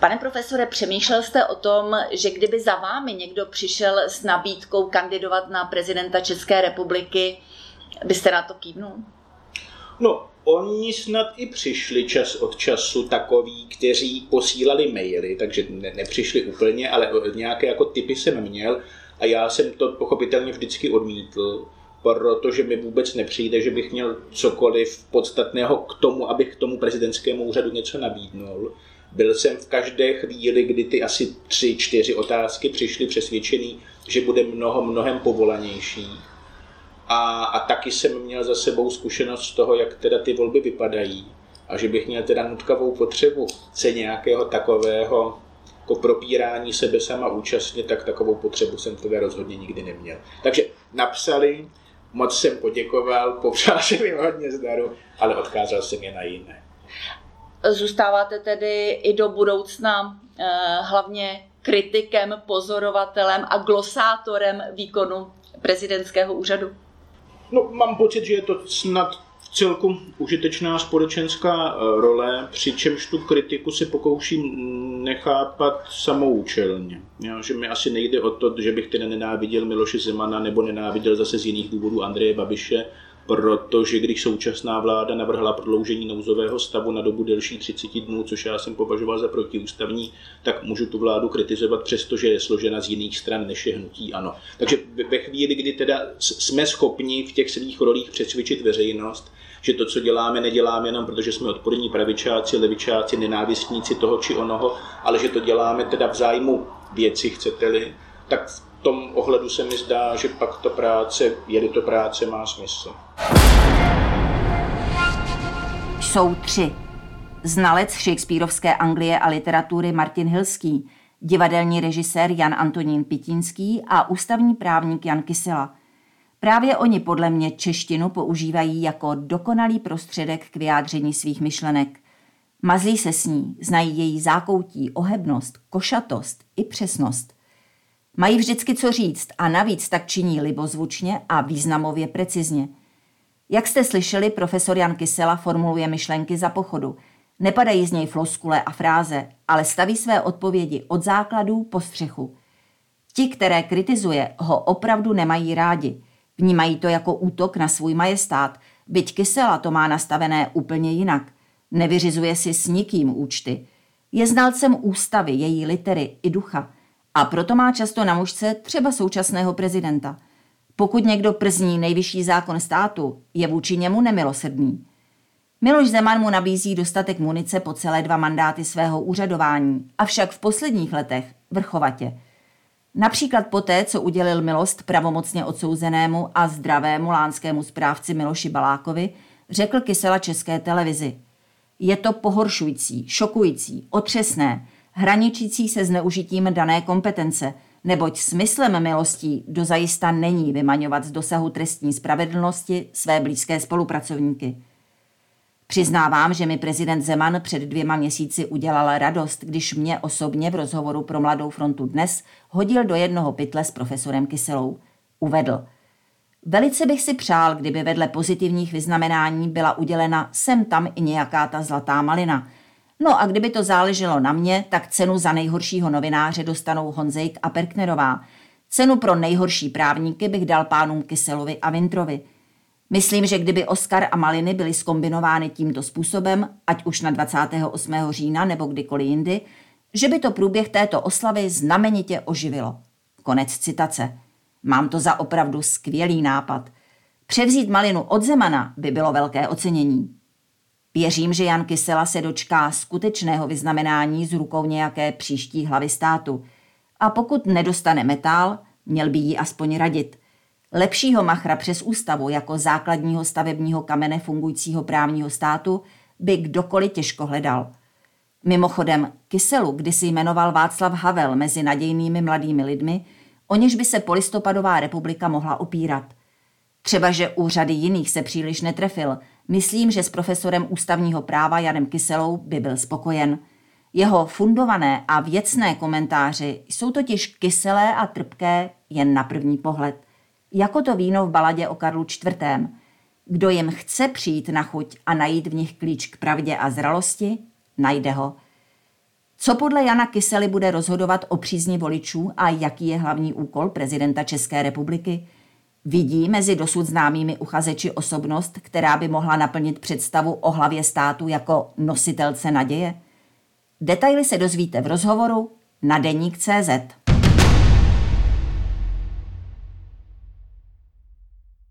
Pane profesore, přemýšlel jste o tom, že kdyby za vámi někdo přišel s nabídkou kandidovat na prezidenta České republiky, byste na to kývnul? No, oni snad i přišli čas od času takový, kteří posílali maily, takže ne, nepřišli úplně, ale nějaké jako typy jsem měl a já jsem to pochopitelně vždycky odmítl, protože mi vůbec nepřijde, že bych měl cokoliv podstatného k tomu, abych k tomu prezidentskému úřadu něco nabídnul. Byl jsem v každé chvíli, kdy ty asi tři, čtyři otázky přišly přesvědčený, že bude mnoho, mnohem povolanější. A, a taky jsem měl za sebou zkušenost z toho, jak teda ty volby vypadají. A že bych měl teda nutkavou potřebu se nějakého takového jako propírání sebe sama účastně, tak takovou potřebu jsem teda rozhodně nikdy neměl. Takže napsali, moc jsem poděkoval, popřál jsem jim hodně zdaru, ale odkázal jsem je na jiné. Zůstáváte tedy i do budoucna eh, hlavně kritikem, pozorovatelem a glosátorem výkonu prezidentského úřadu? No, mám pocit, že je to snad v celku užitečná společenská eh, role, přičemž tu kritiku si pokouším nechápat samoučelně. Jo, že mi asi nejde o to, že bych teda nenáviděl Miloše Zemana nebo nenáviděl zase z jiných důvodů Andreje Babiše, protože když současná vláda navrhla prodloužení nouzového stavu na dobu delší 30 dnů, což já jsem považoval za protiústavní, tak můžu tu vládu kritizovat, přestože je složena z jiných stran než je hnutí ano. Takže ve chvíli, kdy teda jsme schopni v těch svých rolích přesvědčit veřejnost, že to, co děláme, neděláme jenom protože jsme odporní pravičáci, levičáci, nenávistníci toho či onoho, ale že to děláme teda v zájmu věci, chcete-li, tak tom ohledu se mi zdá, že pak ta práce, je to práce, má smysl. Jsou tři. Znalec Shakespeareovské Anglie a literatury Martin Hilský, divadelní režisér Jan Antonín Pitínský a ústavní právník Jan Kysela. Právě oni podle mě češtinu používají jako dokonalý prostředek k vyjádření svých myšlenek. Mazlí se s ní, znají její zákoutí, ohebnost, košatost i přesnost – Mají vždycky co říct a navíc tak činí libozvučně a významově precizně. Jak jste slyšeli, profesor Jan Kysela formuluje myšlenky za pochodu. Nepadají z něj floskule a fráze, ale staví své odpovědi od základů po střechu. Ti, které kritizuje, ho opravdu nemají rádi. Vnímají to jako útok na svůj majestát, byť Kysela to má nastavené úplně jinak. Nevyřizuje si s nikým účty. Je znalcem ústavy, její litery i ducha – a proto má často na mužce třeba současného prezidenta. Pokud někdo przní nejvyšší zákon státu, je vůči němu nemilosrdný. Miloš Zeman mu nabízí dostatek munice po celé dva mandáty svého úřadování, avšak v posledních letech vrchovatě. Například poté, co udělil milost pravomocně odsouzenému a zdravému lánskému správci Miloši Balákovi, řekl Kysela české televizi. Je to pohoršující, šokující, otřesné, hraničící se zneužitím dané kompetence, neboť smyslem milostí dozajista není vymaňovat z dosahu trestní spravedlnosti své blízké spolupracovníky. Přiznávám, že mi prezident Zeman před dvěma měsíci udělal radost, když mě osobně v rozhovoru pro Mladou frontu dnes hodil do jednoho pytle s profesorem Kyselou. Uvedl. Velice bych si přál, kdyby vedle pozitivních vyznamenání byla udělena sem tam i nějaká ta zlatá malina – No a kdyby to záleželo na mě, tak cenu za nejhoršího novináře dostanou Honzejk a Perknerová. Cenu pro nejhorší právníky bych dal pánům Kyselovi a Vintrovi. Myslím, že kdyby Oscar a Maliny byly skombinovány tímto způsobem, ať už na 28. října nebo kdykoliv jindy, že by to průběh této oslavy znamenitě oživilo. Konec citace. Mám to za opravdu skvělý nápad. Převzít Malinu od Zemana by bylo velké ocenění. Věřím, že Jan Kysela se dočká skutečného vyznamenání z rukou nějaké příští hlavy státu. A pokud nedostane metál, měl by jí aspoň radit. Lepšího machra přes ústavu jako základního stavebního kamene fungujícího právního státu by kdokoliv těžko hledal. Mimochodem, Kyselu kdysi jmenoval Václav Havel mezi nadějnými mladými lidmi, o něž by se polistopadová republika mohla opírat. Třeba, že úřady jiných se příliš netrefil, myslím, že s profesorem ústavního práva Janem Kyselou by byl spokojen. Jeho fundované a věcné komentáři jsou totiž kyselé a trpké jen na první pohled. Jako to víno v baladě o Karlu IV. Kdo jim chce přijít na chuť a najít v nich klíč k pravdě a zralosti, najde ho. Co podle Jana Kysely bude rozhodovat o přízni voličů a jaký je hlavní úkol prezidenta České republiky? Vidí mezi dosud známými uchazeči osobnost, která by mohla naplnit představu o hlavě státu jako nositelce naděje? Detaily se dozvíte v rozhovoru na deník.cz.